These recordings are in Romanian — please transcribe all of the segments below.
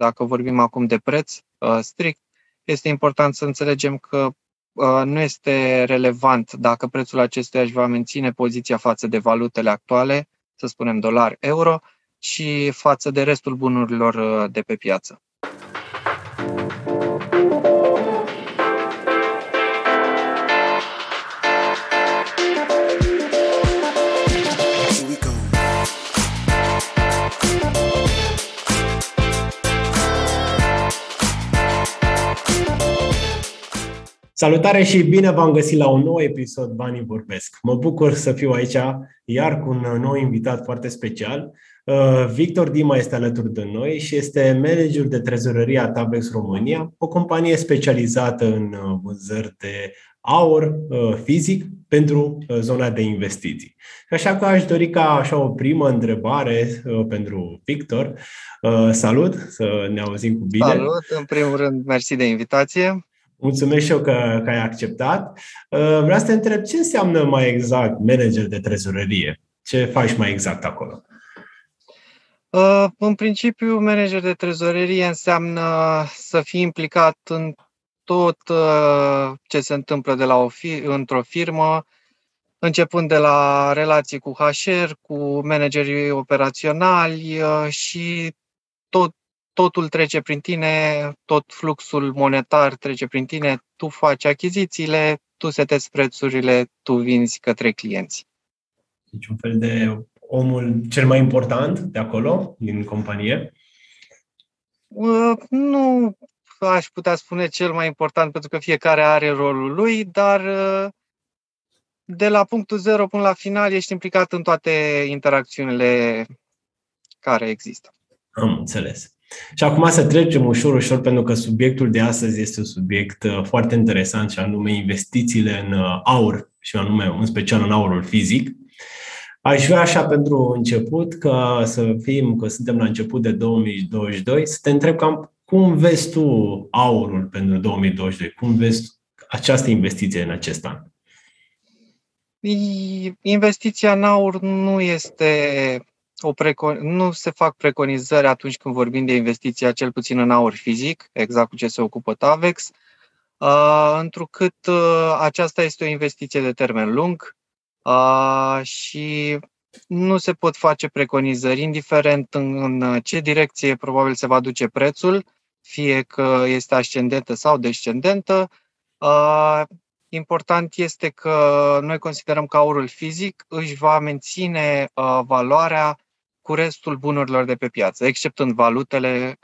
Dacă vorbim acum de preț strict, este important să înțelegem că nu este relevant dacă prețul acestuia își va menține poziția față de valutele actuale, să spunem dolar-euro, și față de restul bunurilor de pe piață. Salutare și bine v-am găsit la un nou episod Banii Vorbesc. Mă bucur să fiu aici iar cu un nou invitat foarte special. Uh, Victor Dima este alături de noi și este manager de trezorerie a Tabex România, o companie specializată în uh, vânzări de aur uh, fizic pentru zona de investiții. Așa că aș dori ca așa o primă întrebare pentru Victor. Salut, să ne auzim cu bine. Salut, în primul rând, mersi de invitație. Mulțumesc și eu că, că ai acceptat. Uh, vreau să te întreb ce înseamnă mai exact manager de trezorerie? Ce faci mai exact acolo? Uh, în principiu, manager de trezorerie înseamnă să fii implicat în tot uh, ce se întâmplă de la o fi- într-o firmă, începând de la relații cu HR, cu managerii operaționali și tot totul trece prin tine, tot fluxul monetar trece prin tine, tu faci achizițiile, tu setezi prețurile, tu vinzi către clienți. Deci un fel de omul cel mai important de acolo, din companie? Uh, nu aș putea spune cel mai important, pentru că fiecare are rolul lui, dar uh, de la punctul zero până la final ești implicat în toate interacțiunile care există. Am înțeles. Și acum să trecem ușor, ușor, pentru că subiectul de astăzi este un subiect uh, foarte interesant și anume investițiile în uh, aur și anume în special în aurul fizic. Aș vrea așa pentru început, că să fim, că suntem la început de 2022, să te întreb cam cum vezi tu aurul pentru 2022? Cum vezi această investiție în acest an? Investiția în aur nu este o preco- nu se fac preconizări atunci când vorbim de investiția, cel puțin în aur fizic, exact cu ce se ocupă TAVEX, uh, întrucât uh, aceasta este o investiție de termen lung uh, și nu se pot face preconizări, indiferent în, în ce direcție probabil se va duce prețul, fie că este ascendentă sau descendentă. Uh, important este că noi considerăm că aurul fizic își va menține uh, valoarea cu restul bunurilor de pe piață, exceptând valutele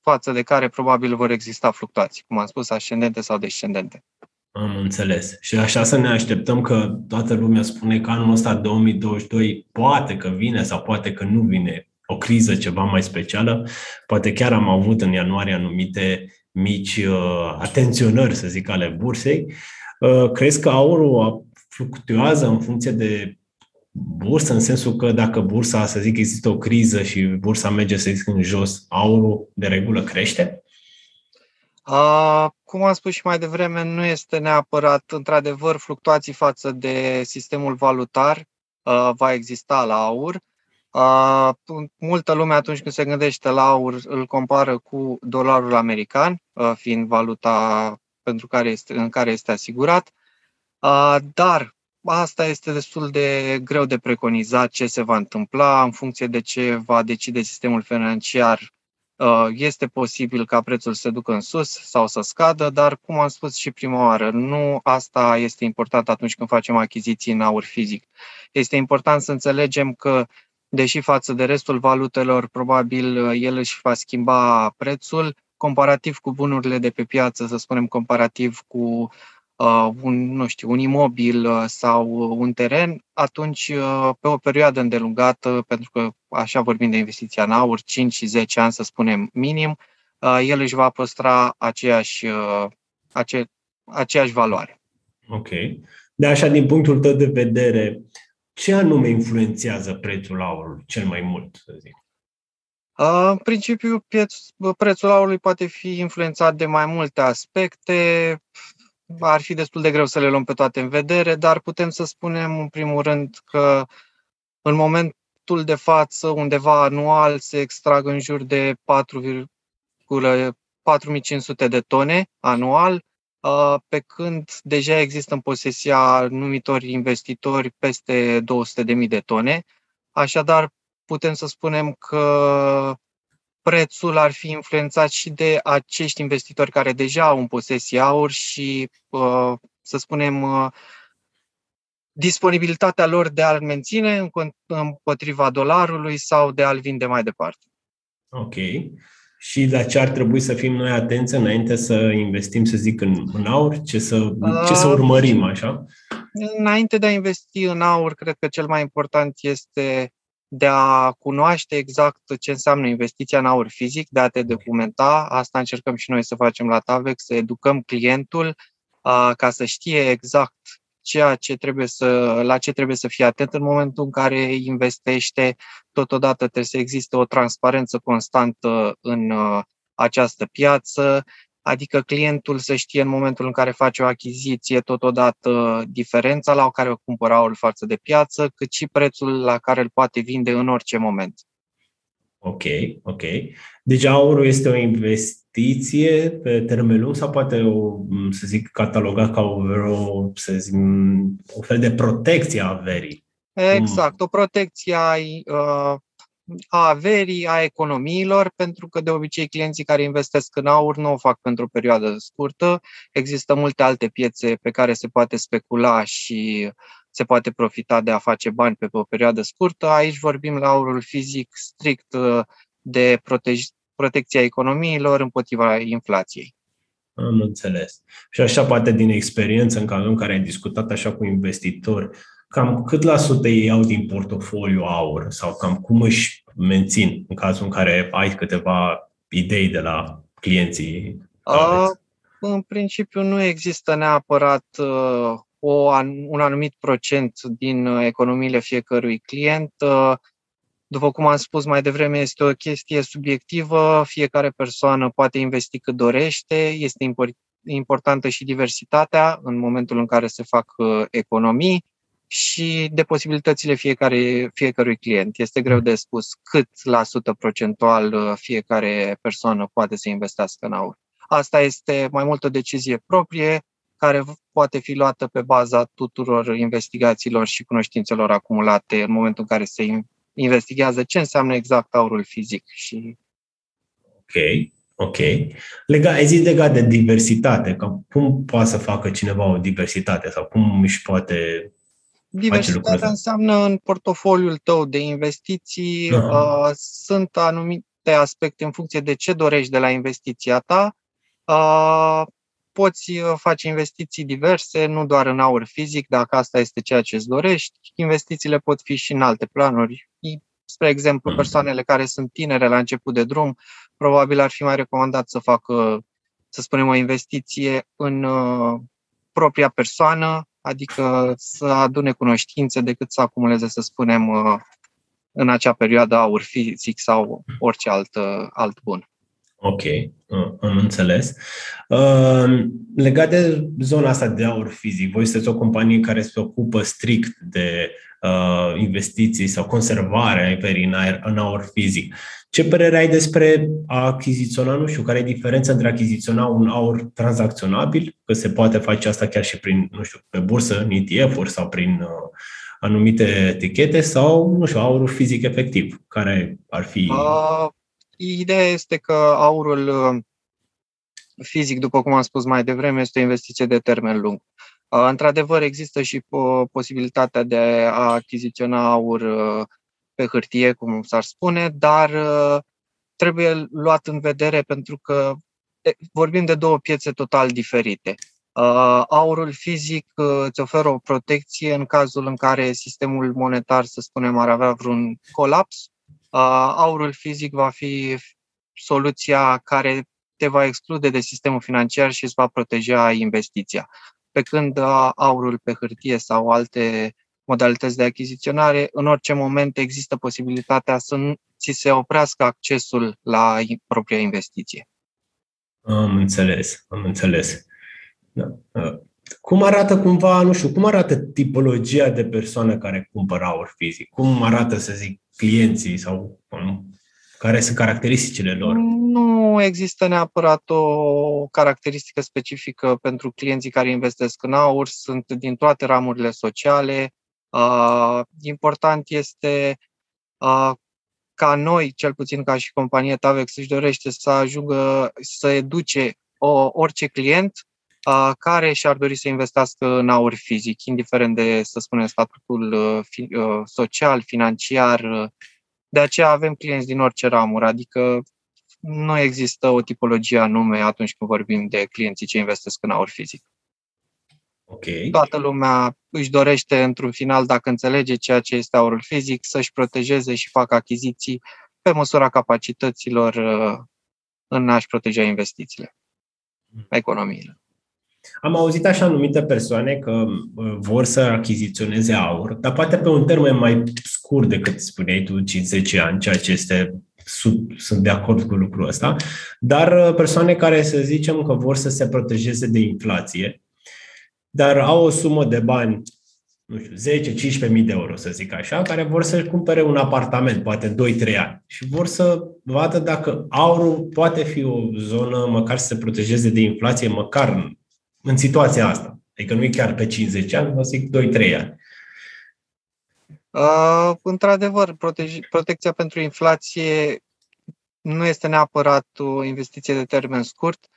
față de care probabil vor exista fluctuații, cum am spus, ascendente sau descendente. Am înțeles. Și așa să ne așteptăm că toată lumea spune că anul ăsta 2022 poate că vine sau poate că nu vine o criză ceva mai specială. Poate chiar am avut în ianuarie anumite mici uh, atenționări, să zic, ale bursei. Uh, crezi că aurul fluctuează în funcție de bursă, în sensul că dacă bursa, să zic, există o criză și bursa merge, să zic, în jos, aurul de regulă crește? Uh, cum am spus și mai devreme, nu este neapărat, într-adevăr, fluctuații față de sistemul valutar uh, va exista la aur. Uh, multă lume atunci când se gândește la aur îl compară cu dolarul american, uh, fiind valuta pentru care este, în care este asigurat. Uh, dar asta este destul de greu de preconizat ce se va întâmpla în funcție de ce va decide sistemul financiar. Uh, este posibil ca prețul să se ducă în sus sau să scadă, dar, cum am spus și prima oară, nu asta este important atunci când facem achiziții în aur fizic. Este important să înțelegem că, deși față de restul valutelor, probabil uh, el își va schimba prețul, comparativ cu bunurile de pe piață, să spunem comparativ cu uh, un, nu știu, un imobil uh, sau un teren, atunci uh, pe o perioadă îndelungată, pentru că așa vorbim de investiția în aur, 5 și 10 ani să spunem minim, uh, el își va păstra aceeași, uh, ace, aceeași valoare. Ok. De așa, din punctul tău de vedere, ce anume influențează prețul aurului cel mai mult, să zic? Uh, în principiu, prețul aurului poate fi influențat de mai multe aspecte ar fi destul de greu să le luăm pe toate în vedere, dar putem să spunem în primul rând că în momentul de față, undeva anual, se extrag în jur de 4500 de tone anual, pe când deja există în posesia numitori investitori peste 200.000 de tone. Așadar, putem să spunem că prețul ar fi influențat și de acești investitori care deja au în posesie aur și, să spunem, disponibilitatea lor de a-l menține împotriva dolarului sau de a-l vinde mai departe. Ok. Și la ce ar trebui să fim noi atenți înainte să investim, să zic, în, în aur? Ce să, ce să urmărim, așa? Înainte de a investi în aur, cred că cel mai important este de a cunoaște exact ce înseamnă investiția în aur fizic, de a te documenta. Asta încercăm și noi să facem la TAVEX, să educăm clientul ca să știe exact ceea ce trebuie să, la ce trebuie să fie atent în momentul în care investește. Totodată trebuie să existe o transparență constantă în uh, această piață, adică clientul să știe în momentul în care face o achiziție totodată diferența la care o cumpără aurul față de piață, cât și prețul la care îl poate vinde în orice moment. Ok, ok. Deci aurul este o investiție pe termen lung sau poate o, să zic, catalogat ca o, o, să zic, o fel de protecție a averii? Exact, o protecție a, uh, a averii, a economiilor, pentru că de obicei clienții care investesc în aur nu o fac pentru o perioadă scurtă. Există multe alte piețe pe care se poate specula și se poate profita de a face bani pe o perioadă scurtă. Aici vorbim la aurul fizic strict uh, de protej- protecția economiilor împotriva inflației. Am înțeles. Și așa poate din experiență în cazul în care ai discutat așa cu investitori, cam cât la sută ei au din portofoliu aur sau cam cum își mențin în cazul în care ai câteva idei de la clienții? A, în principiu nu există neapărat uh, o, un anumit procent din uh, economiile fiecărui client. Uh, după cum am spus mai devreme, este o chestie subiectivă, fiecare persoană poate investi cât dorește, este importantă și diversitatea în momentul în care se fac uh, economii și de posibilitățile fiecare, fiecărui client. Este greu de spus cât la sută procentual fiecare persoană poate să investească în aur. Asta este mai mult o decizie proprie, care poate fi luată pe baza tuturor investigațiilor și cunoștințelor acumulate în momentul în care se investigează ce înseamnă exact aurul fizic. Și... Ok, ok. Lega, ai zis legat de diversitate, că cum poate să facă cineva o diversitate sau cum își poate Diversitatea înseamnă în portofoliul tău de investiții uh, sunt anumite aspecte în funcție de ce dorești de la investiția ta. Uh, poți uh, face investiții diverse, nu doar în aur fizic, dacă asta este ceea ce îți dorești. Investițiile pot fi și în alte planuri. Spre exemplu, mm. persoanele care sunt tinere la început de drum, probabil ar fi mai recomandat să facă, să spunem, o investiție în uh, propria persoană, adică să adune cunoștințe decât să acumuleze, să spunem, uh, în acea perioadă aur fizic sau orice alt, alt bun. Ok, am înțeles. Uh, legat de zona asta de aur fizic, voi sunteți o companie care se ocupă strict de uh, investiții sau conservarea averii în, aer, în aur fizic. Ce părere ai despre a achiziționa, nu știu, care e diferența între a achiziționa un aur tranzacționabil, că se poate face asta chiar și prin, nu știu, pe bursă, în ETF-uri sau prin uh, anumite etichete sau, nu știu, aurul fizic efectiv, care ar fi... Uh, Ideea este că aurul uh, fizic, după cum am spus mai devreme, este o investiție de termen lung. Uh, într-adevăr, există și posibilitatea de a achiziționa aur uh, pe hârtie, cum s-ar spune, dar trebuie luat în vedere pentru că vorbim de două piețe total diferite. Aurul fizic îți oferă o protecție în cazul în care sistemul monetar, să spunem, ar avea vreun colaps aurul fizic va fi soluția care te va exclude de sistemul financiar și îți va proteja investiția. Pe când aurul pe hârtie sau alte modalități de achiziționare, în orice moment există posibilitatea să nu ți se oprească accesul la propria investiție. Am înțeles, am înțeles. Da. Cum arată cumva, nu știu, cum arată tipologia de persoană care cumpără aur fizic? Cum arată, să zic, clienții sau Care sunt caracteristicile lor? Nu există neapărat o caracteristică specifică pentru clienții care investesc în aur, sunt din toate ramurile sociale. Important este ca noi, cel puțin ca și companie Tavex, își dorește să ajungă să educe orice client care și-ar dori să investească în aur fizic, indiferent de, să spunem, statutul social, financiar, de aceea avem clienți din orice ramură, adică nu există o tipologie anume atunci când vorbim de clienții ce investesc în aur fizic. Okay. Toată lumea își dorește, într-un final, dacă înțelege ceea ce este aurul fizic, să-și protejeze și facă achiziții pe măsura capacităților uh, în a-și proteja investițiile, mm. economiile. Am auzit așa anumite persoane că uh, vor să achiziționeze aur, dar poate pe un termen mai scurt decât spuneai tu, 50 ani, ceea ce este sub, sunt de acord cu lucrul ăsta, dar uh, persoane care să zicem că vor să se protejeze de inflație, dar au o sumă de bani, nu știu, 10-15 mii de euro, să zic așa, care vor să-și cumpere un apartament, poate 2-3 ani, și vor să vadă dacă aurul poate fi o zonă, măcar să se protejeze de inflație, măcar în în situația asta. Adică nu e chiar pe 50 ani, vă zic 2-3 ani. Uh, într-adevăr, protej- protecția pentru inflație nu este neapărat o investiție de termen scurt.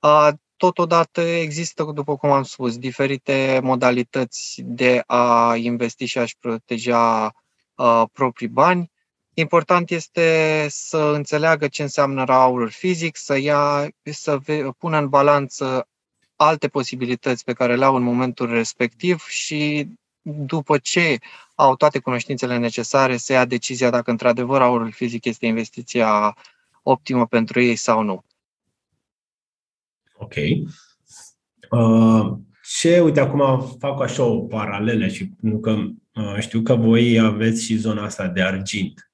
Uh, totodată există, după cum am spus, diferite modalități de a investi și a-și proteja uh, proprii bani. Important este să înțeleagă ce înseamnă aurul fizic, să ia, să pună în balanță alte posibilități pe care le au în momentul respectiv și după ce au toate cunoștințele necesare să ia decizia dacă într-adevăr aurul fizic este investiția optimă pentru ei sau nu. Ok. Uh, ce, uite, acum fac așa o paralelă și pentru că uh, știu că voi aveți și zona asta de argint.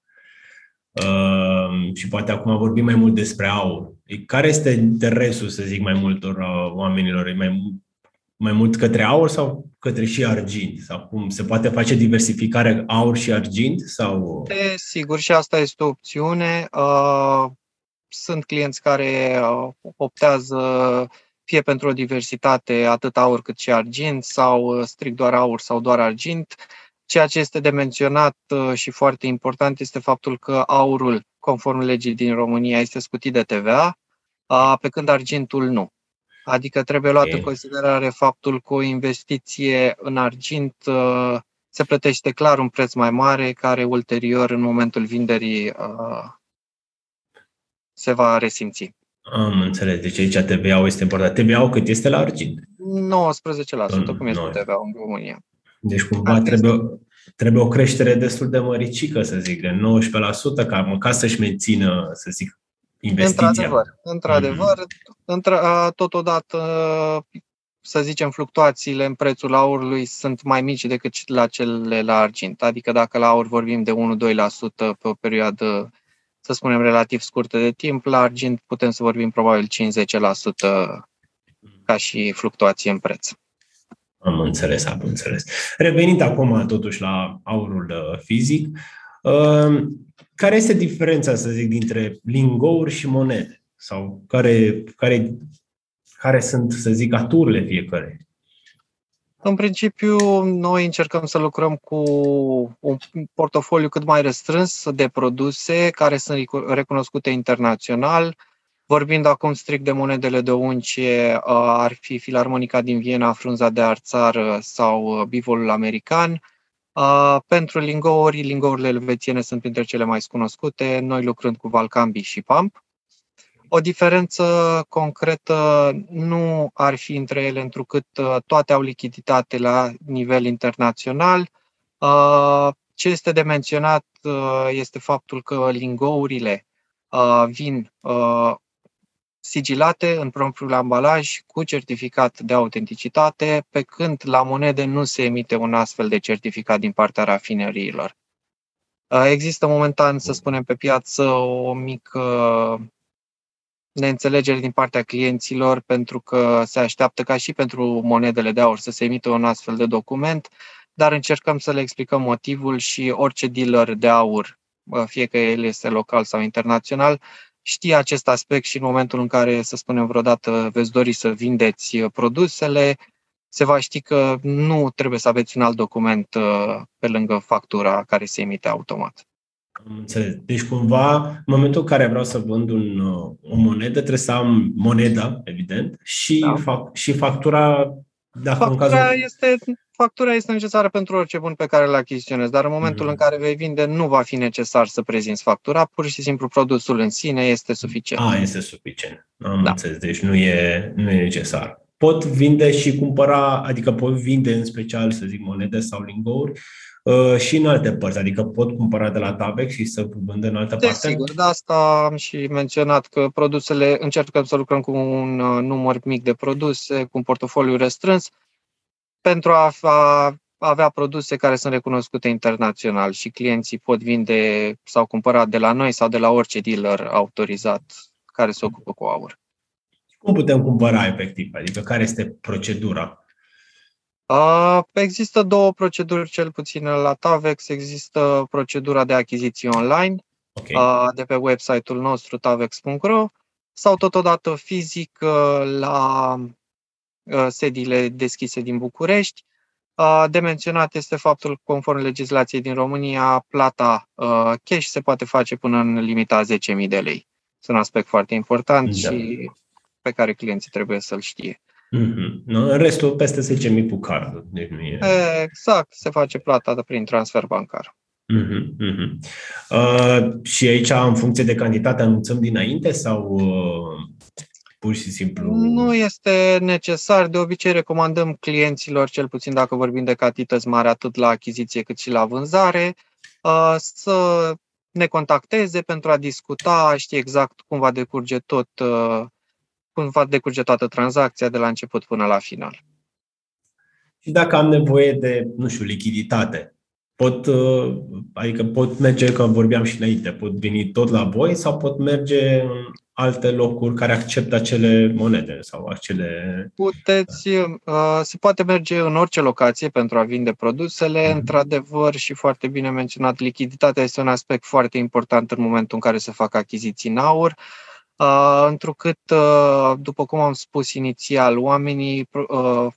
Uh, și poate acum vorbim mai mult despre aur. Care este interesul, să zic, mai multor uh, oamenilor? E mai, mai mult către aur sau către și argint? Sau cum se poate face diversificare aur și argint? Sau... De, sigur, și asta este o opțiune. Uh, sunt clienți care uh, optează fie pentru o diversitate atât aur cât și argint sau strict doar aur sau doar argint. Ceea ce este de menționat și foarte important este faptul că aurul, conform legii din România, este scutit de TVA, pe când argintul nu. Adică trebuie luat în considerare faptul că o investiție în argint se plătește clar un preț mai mare, care ulterior, în momentul vinderii, se va resimți. Am înțeles. Deci aici TVA-ul este important. TVA-ul cât este la argint? 19%, cum este TVA-ul în România. Deci cumva trebuie, trebuie o creștere destul de măricică, să zic, de 19%, ca măcar să-și mențină, să zic, investiția. Într-adevăr, într-adevăr mm-hmm. totodată, să zicem, fluctuațiile în prețul aurului sunt mai mici decât la cele la argint. Adică dacă la aur vorbim de 1-2% pe o perioadă, să spunem, relativ scurtă de timp, la argint putem să vorbim probabil 50% ca și fluctuație în preț. Am înțeles, am înțeles. Revenind acum totuși la aurul uh, fizic, uh, care este diferența, să zic, dintre lingouri și monede? Sau care, care, care sunt, să zic, aturile fiecare? În principiu, noi încercăm să lucrăm cu un portofoliu cât mai restrâns de produse care sunt recunoscute internațional. Vorbind acum strict de monedele de uncie, ar fi filarmonica din Viena, frunza de arțar sau bivolul american. Pentru lingouri, lingourile elvețiene sunt printre cele mai cunoscute, noi lucrând cu Valcambi și Pamp. O diferență concretă nu ar fi între ele, întrucât toate au lichiditate la nivel internațional. Ce este de menționat este faptul că lingourile vin sigilate în propriul ambalaj cu certificat de autenticitate, pe când la monede nu se emite un astfel de certificat din partea rafineriilor. Uh, există momentan, să spunem, pe piață o mică neînțelegere din partea clienților pentru că se așteaptă ca și pentru monedele de aur să se emită un astfel de document, dar încercăm să le explicăm motivul și orice dealer de aur fie că el este local sau internațional, știe acest aspect și în momentul în care, să spunem, vreodată veți dori să vindeți produsele, se va ști că nu trebuie să aveți un alt document pe lângă factura care se emite automat. Am înțeles. Deci, cumva, în momentul în care vreau să vând un, o monedă, trebuie să am moneda, evident, și, da. fac, și factura. Dacă factura, în cazul... este, factura este necesară pentru orice bun pe care îl achiziționezi, dar în momentul mm-hmm. în care vei vinde, nu va fi necesar să prezinți factura, pur și simplu produsul în sine este suficient. A, este suficient. Am da. înțeles. Deci nu e, nu e necesar. Pot vinde și cumpăra, adică pot vinde în special, să zic, monede sau lingouri, Uh, și în alte părți, adică pot cumpăra de la Tabex și să vând în altă parte? Sigur, de asta am și menționat că produsele, încercăm să lucrăm cu un uh, număr mic de produse, cu un portofoliu restrâns, pentru a avea produse care sunt recunoscute internațional și clienții pot vinde sau cumpăra de la noi sau de la orice dealer autorizat care se ocupă cu aur. Cum putem cumpăra efectiv? Adică care este procedura? Există două proceduri, cel puțin la TAVEX. Există procedura de achiziție online okay. de pe website-ul nostru tavex.ro sau totodată fizic la sediile deschise din București. De menționat este faptul că, conform legislației din România, plata cash se poate face până în limita 10.000 de lei. Este un aspect foarte important da. și pe care clienții trebuie să-l știe. Mm-hmm. No? În restul peste 10.000 cu cardul. Deci nu e... Exact, se face plata de prin transfer bancar. Mm-hmm, mm-hmm. Uh, și aici, în funcție de cantitate, anunțăm dinainte sau uh, pur și simplu? Nu este necesar. De obicei recomandăm clienților, cel puțin dacă vorbim de cantități mari, atât la achiziție cât și la vânzare, uh, să ne contacteze pentru a discuta, ști exact cum va decurge tot uh, cum va decurge toată tranzacția de la început până la final. Și dacă am nevoie de, nu știu, lichiditate, pot, uh, adică pot merge, că vorbeam și înainte, pot veni tot la voi sau pot merge în alte locuri care acceptă acele monede sau acele... Puteți, uh, se poate merge în orice locație pentru a vinde produsele. Mm-hmm. Într-adevăr, și foarte bine menționat, lichiditatea este un aspect foarte important în momentul în care se fac achiziții în aur. Uh, Uh, întrucât, uh, după cum am spus inițial, oamenii uh,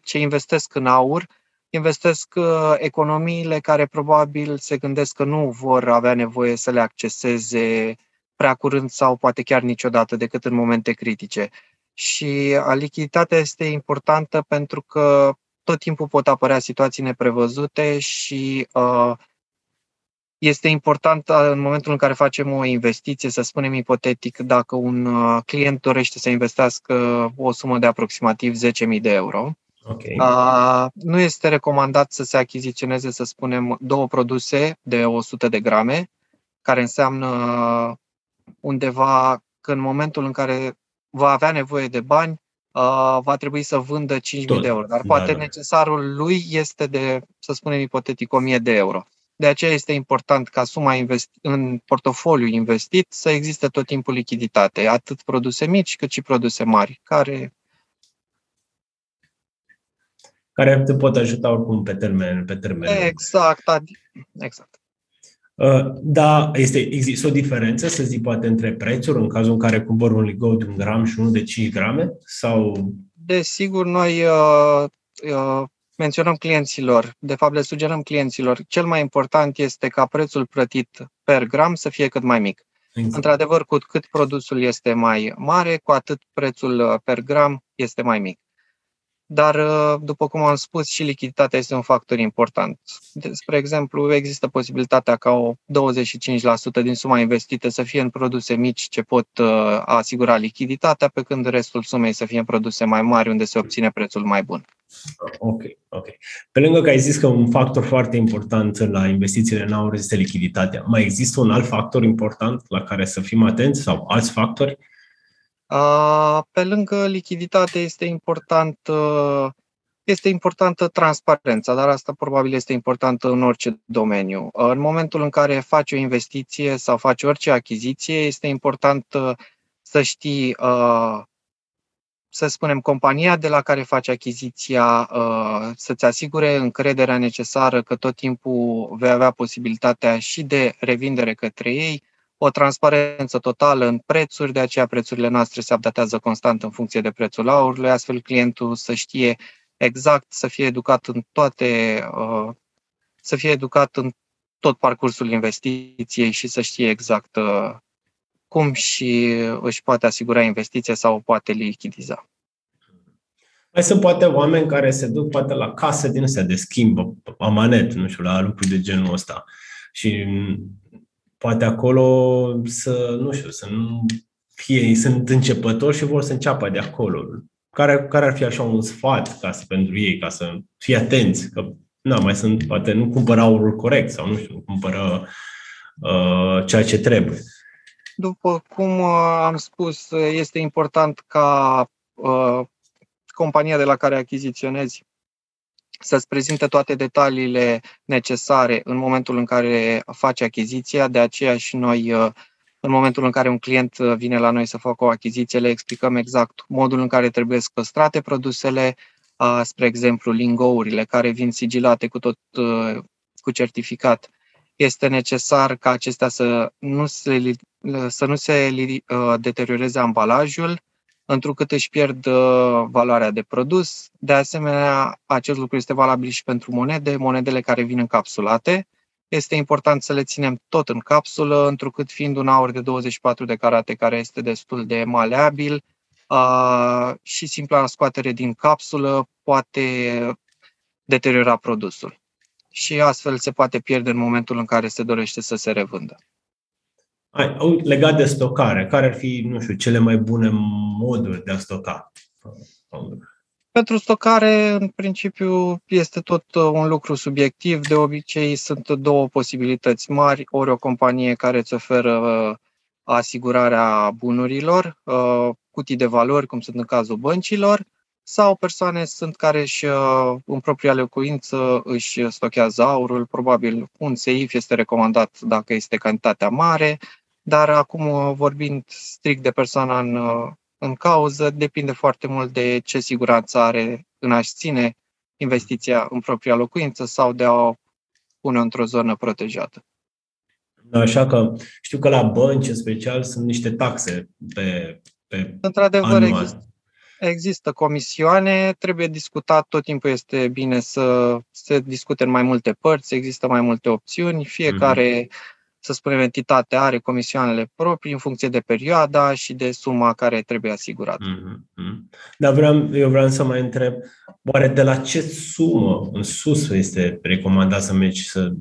ce investesc în aur, investesc economiile care probabil se gândesc că nu vor avea nevoie să le acceseze prea curând sau poate chiar niciodată decât în momente critice. Și lichiditatea este importantă pentru că tot timpul pot apărea situații neprevăzute și uh, este important uh, în momentul în care facem o investiție, să spunem ipotetic, dacă un uh, client dorește să investească o sumă de aproximativ 10.000 de euro, Okay. Uh, nu este recomandat să se achiziționeze, să spunem, două produse de 100 de grame, care înseamnă undeva că în momentul în care va avea nevoie de bani, uh, va trebui să vândă 5.000 de euro. Dar poate da, da. necesarul lui este de, să spunem ipotetic, 1.000 de euro. De aceea este important ca suma investi- în portofoliu investit să existe tot timpul lichiditate, atât produse mici cât și produse mari, care care te pot ajuta oricum pe termen, pe termen Exact, exact. Uh, da, este, există o diferență, să zic, poate între prețuri, în cazul în care cumpăr un ligou de un gram și unul de 5 grame? Sau... Desigur, noi uh, uh, menționăm clienților, de fapt le sugerăm clienților, cel mai important este ca prețul plătit per gram să fie cât mai mic. Exact. Într-adevăr, cu cât produsul este mai mare, cu atât prețul per gram este mai mic dar, uh, după cum am spus, și lichiditatea este un factor important. Spre exemplu, există posibilitatea ca o 25% din suma investită să fie în produse mici ce pot uh, asigura lichiditatea, pe când restul sumei să fie în produse mai mari unde se obține prețul mai bun. Ok, ok. Pe lângă că ai zis că un factor foarte important la investițiile în aur este lichiditatea, mai există un alt factor important la care să fim atenți sau alți factori? Pe lângă lichiditate este important este importantă transparența, dar asta probabil este importantă în orice domeniu. În momentul în care faci o investiție sau faci orice achiziție, este important să știi să spunem, compania de la care faci achiziția uh, să-ți asigure încrederea necesară că tot timpul vei avea posibilitatea și de revindere către ei, o transparență totală în prețuri, de aceea prețurile noastre se updatează constant în funcție de prețul aurului, astfel clientul să știe exact, să fie educat în toate, uh, să fie educat în tot parcursul investiției și să știe exact uh, cum și își poate asigura investiția sau o poate lichidiza. Mai sunt poate oameni care se duc poate la case din astea de schimb, amanet, nu știu, la lucruri de genul ăsta. Și poate acolo să, nu știu, să nu fie, sunt începători și vor să înceapă de acolo. Care, care ar fi așa un sfat ca să, pentru ei, ca să fie atenți, că na, mai sunt, poate nu cumpără aurul corect sau nu știu, nu cumpără uh, ceea ce trebuie. După cum uh, am spus, este important ca uh, compania de la care achiziționezi să-ți prezinte toate detaliile necesare în momentul în care faci achiziția. De aceea și noi, uh, în momentul în care un client uh, vine la noi să facă o achiziție, le explicăm exact modul în care trebuie păstrate produsele, spre exemplu, lingourile care vin sigilate cu tot cu certificat. Este necesar ca acestea să nu se, să nu se deterioreze ambalajul, întrucât își pierd uh, valoarea de produs. De asemenea, acest lucru este valabil și pentru monede, monedele care vin încapsulate. Este important să le ținem tot în capsulă, întrucât fiind un aur de 24 de carate care este destul de maleabil uh, și simpla scoatere din capsulă poate deteriora produsul. Și astfel se poate pierde în momentul în care se dorește să se revândă. Legat de stocare, care ar fi, nu știu, cele mai bune moduri de a stoca? Pentru stocare, în principiu, este tot uh, un lucru subiectiv. De obicei, sunt două posibilități mari. Ori o companie care îți oferă uh, asigurarea bunurilor, uh, cutii de valori, cum sunt în cazul băncilor, sau persoane sunt care își, în propria locuință își stochează aurul. Probabil un seif este recomandat dacă este cantitatea mare, dar acum, uh, vorbind strict de persoana în, uh, în cauză, depinde foarte mult de ce siguranță are în a-și ține investiția în propria locuință sau de a o pune într-o zonă protejată. Așa că știu că la bănci, în special, sunt niște taxe pe, pe Într-adevăr, anual. există, există comisioane, trebuie discutat, tot timpul este bine să se discute în mai multe părți, există mai multe opțiuni, fiecare mm-hmm să spunem, entitatea are comisioanele proprii în funcție de perioada și de suma care trebuie asigurată. Mm-hmm. Dar vreau, eu vreau să mai întreb, oare de la ce sumă în sus este recomandat să mergi să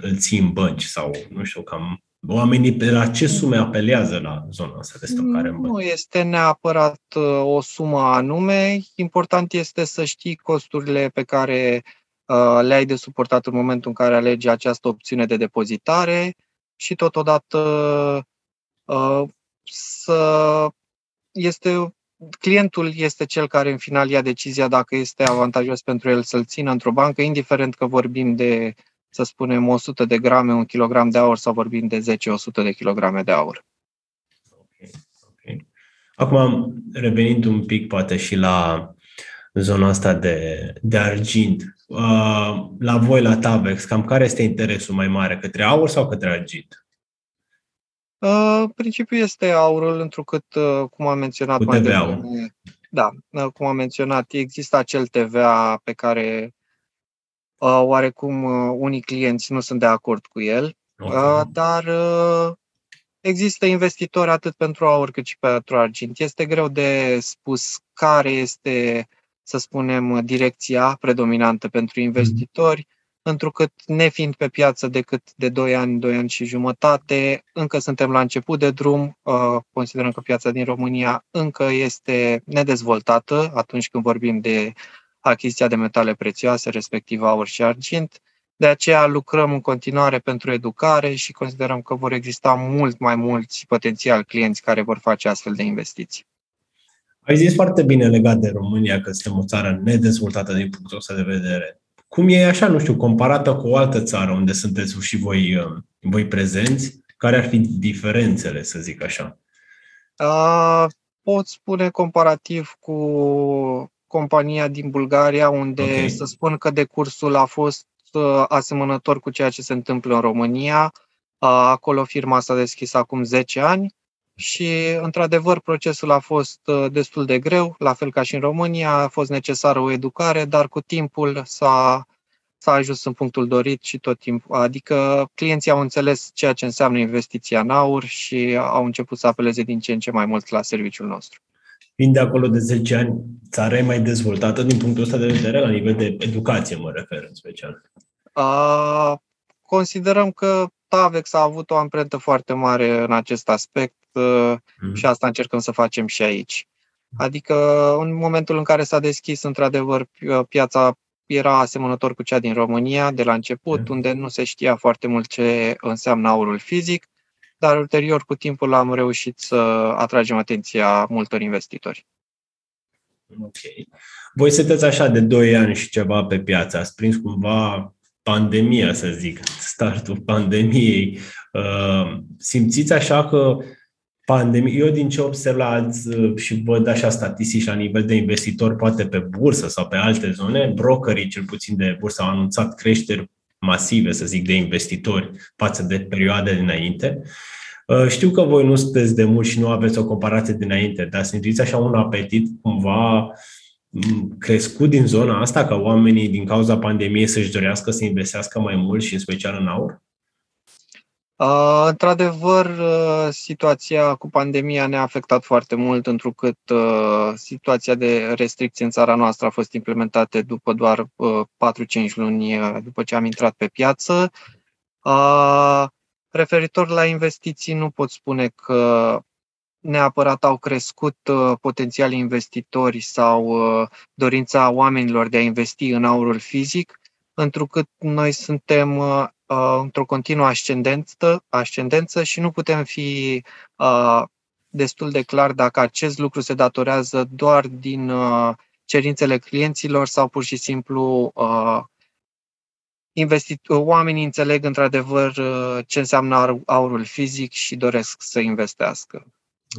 îl ții în bănci sau, nu știu, cam Oamenii de la ce sume apelează la zona asta de stocare în bănci? Nu este neapărat uh, o sumă anume. Important este să știi costurile pe care uh, le ai de suportat în momentul în care alegi această opțiune de depozitare și totodată uh, să este clientul este cel care în final ia decizia dacă este avantajos pentru el să-l țină într-o bancă, indiferent că vorbim de, să spunem, 100 de grame, un kilogram de aur sau vorbim de 10-100 de kilograme de aur. Okay. Okay. Acum, revenind un pic poate și la zona asta de, de argint, Uh, la voi, la Tabex, cam care este interesul mai mare, către aur sau către argint? Uh, principiul este aurul, întrucât, uh, cum am menționat Cu mai devreme, da, uh, cum am menționat, există acel TVA pe care uh, oarecum uh, unii clienți nu sunt de acord cu el, okay. uh, dar uh, există investitori atât pentru aur cât și pentru argint. Este greu de spus care este să spunem, direcția predominantă pentru mhm. investitori, întrucât nefiind pe piață decât de 2 ani, 2 ani și jumătate, încă suntem la început de drum, uh, considerăm că piața din România încă este nedezvoltată atunci când vorbim de achiziția de metale prețioase, respectiv aur și argint. De aceea lucrăm în continuare pentru educare și considerăm că vor exista mult mai mulți potențial clienți care vor face astfel de investiții. Ai zis foarte bine legat de România că suntem o țară nedezvoltată din punctul ăsta de vedere. Cum e așa, nu știu, comparată cu o altă țară unde sunteți și voi, uh, voi prezenți, care ar fi diferențele, să zic așa? Uh, pot spune comparativ cu compania din Bulgaria, unde okay. să spun că decursul a fost uh, asemănător cu ceea ce se întâmplă în România. Acolo firma s-a deschis acum 10 ani și, într-adevăr, procesul a fost uh, destul de greu, la fel ca și în România, a fost necesară o educare, dar cu timpul s-a, s-a ajuns în punctul dorit și tot timpul. Adică clienții au înțeles ceea ce înseamnă investiția în aur și au început să apeleze din ce în ce mai mult la serviciul nostru. Fiind de acolo de 10 ani, țara e mai dezvoltată din punctul ăsta de vedere, la nivel de educație mă refer în special? A, considerăm că Tavex a avut o amprentă foarte mare în acest aspect mm. și asta încercăm să facem și aici. Adică în momentul în care s-a deschis într-adevăr piața era asemănător cu cea din România de la început, mm. unde nu se știa foarte mult ce înseamnă aurul fizic, dar ulterior cu timpul am reușit să atragem atenția multor investitori. Ok. Voi sunteți așa de 2 ani și ceva pe piață, ați prins cumva pandemia, să zic, startul pandemiei. Uh, simțiți așa că pandemie, eu din ce observ la alți uh, și văd așa statistici la nivel de investitori, poate pe bursă sau pe alte zone, brokerii cel puțin de bursă au anunțat creșteri masive, să zic, de investitori față de perioade dinainte. Uh, știu că voi nu sunteți de mult și nu aveți o comparație dinainte, dar simțiți așa un apetit cumva crescut din zona asta ca oamenii din cauza pandemiei să-și dorească să investească mai mult și în special în aur? Uh, într-adevăr, uh, situația cu pandemia ne-a afectat foarte mult, întrucât uh, situația de restricție în țara noastră a fost implementată după doar uh, 4-5 luni uh, după ce am intrat pe piață. Uh, referitor la investiții, nu pot spune că neapărat au crescut uh, potențialii investitori sau uh, dorința oamenilor de a investi în aurul fizic, întrucât noi suntem uh, uh, într-o continuă ascendență, ascendență și nu putem fi uh, destul de clar dacă acest lucru se datorează doar din uh, cerințele clienților sau pur și simplu uh, investit- oamenii înțeleg într-adevăr uh, ce înseamnă aurul fizic și doresc să investească.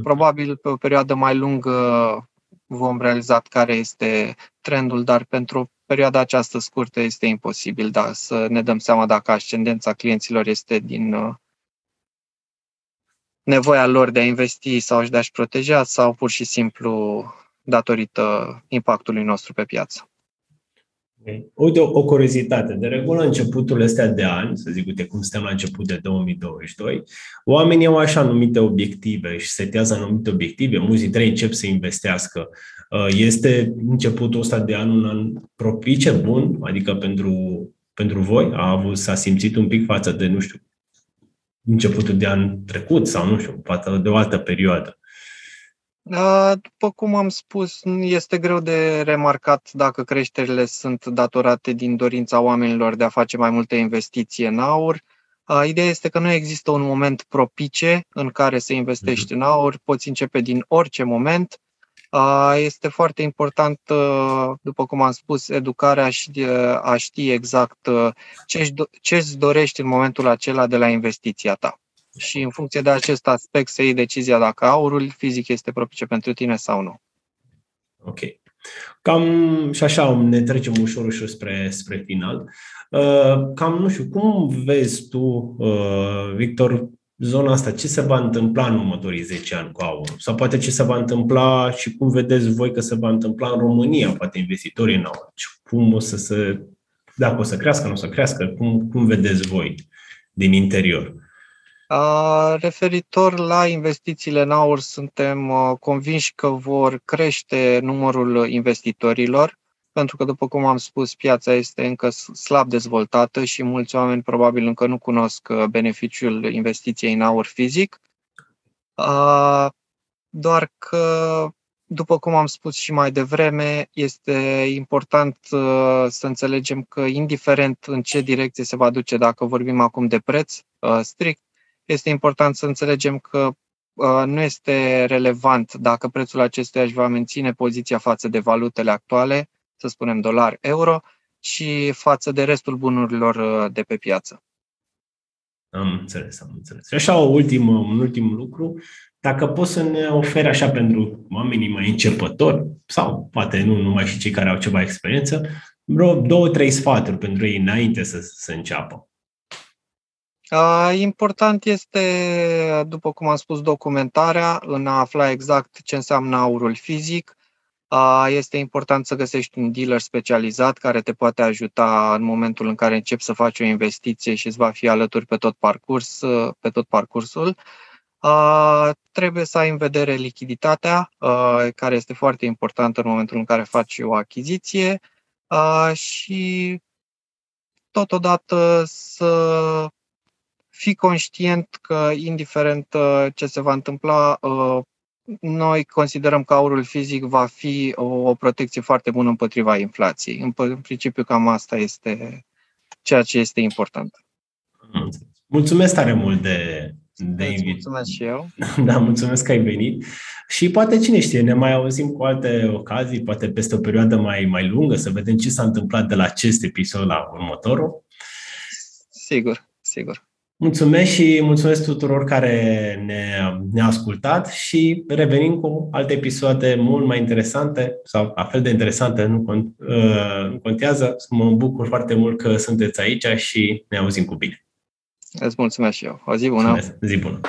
Probabil pe o perioadă mai lungă vom realiza care este trendul, dar pentru perioada aceasta scurtă este imposibil da, să ne dăm seama dacă ascendența clienților este din uh, nevoia lor de a investi sau de a-și proteja sau pur și simplu datorită impactului nostru pe piață. Uite, o, o curiozitate. De regulă, începutul ăstea de ani, să zic, uite cum suntem la început de 2022, oamenii au așa numite obiective și setează anumite obiective, mulți dintre ei încep să investească. Uh, este începutul ăsta de an un an propice, bun, adică pentru, pentru voi? A avut, s-a simțit un pic față de, nu știu, începutul de an trecut sau, nu știu, față de o altă perioadă? După cum am spus, este greu de remarcat dacă creșterile sunt datorate din dorința oamenilor de a face mai multe investiții în aur. Ideea este că nu există un moment propice în care să investești mhm. în aur, poți începe din orice moment. Este foarte important, după cum am spus, educarea și a ști exact ce îți dorești în momentul acela de la investiția ta și în funcție de acest aspect să iei decizia dacă aurul fizic este propice pentru tine sau nu. Ok. Cam și așa ne trecem ușor, ușor spre, spre final. Uh, cam, nu știu, cum vezi tu, uh, Victor, zona asta, ce se va întâmpla în următorii 10 ani cu aurul? Sau poate ce se va întâmpla și cum vedeți voi că se va întâmpla în România, poate investitorii în aur? Cum o să se, dacă o să crească, nu o să crească, cum, cum vedeți voi din interior? Referitor la investițiile în aur, suntem convinși că vor crește numărul investitorilor, pentru că, după cum am spus, piața este încă slab dezvoltată și mulți oameni probabil încă nu cunosc beneficiul investiției în aur fizic. Doar că, după cum am spus și mai devreme, este important să înțelegem că, indiferent în ce direcție se va duce, dacă vorbim acum de preț strict, este important să înțelegem că uh, nu este relevant dacă prețul acestuia își va menține poziția față de valutele actuale, să spunem dolar, euro, și față de restul bunurilor uh, de pe piață. Am înțeles, am înțeles. Și așa, o ultimă, un ultim lucru. Dacă poți să ne oferi așa pentru oamenii mai începători, sau poate nu numai și cei care au ceva experiență, vreo două, trei sfaturi pentru ei înainte să, să înceapă. Important este, după cum am spus, documentarea, în a afla exact ce înseamnă aurul fizic. Este important să găsești un dealer specializat care te poate ajuta în momentul în care începi să faci o investiție și îți va fi alături pe tot, parcurs, pe tot parcursul. Trebuie să ai în vedere lichiditatea, care este foarte importantă în momentul în care faci o achiziție și totodată să fii conștient că, indiferent uh, ce se va întâmpla, uh, noi considerăm că aurul fizic va fi o, o protecție foarte bună împotriva inflației. În, în principiu, cam asta este ceea ce este important. Mulțumesc tare mult de, de invit. Mulțumesc și eu. Da, mulțumesc că ai venit. Și poate, cine știe, ne mai auzim cu alte ocazii, poate peste o perioadă mai, mai lungă, să vedem ce s-a întâmplat de la acest episod la următorul. Sigur, sigur. Mulțumesc și mulțumesc tuturor care ne, ne-au ascultat și revenim cu alte episoade mult mai interesante sau la fel de interesante, nu, cont, uh, nu contează. Mă bucur foarte mult că sunteți aici și ne auzim cu bine. Îți mulțumesc și eu. O zi bună! Mulțumesc. Zi bună!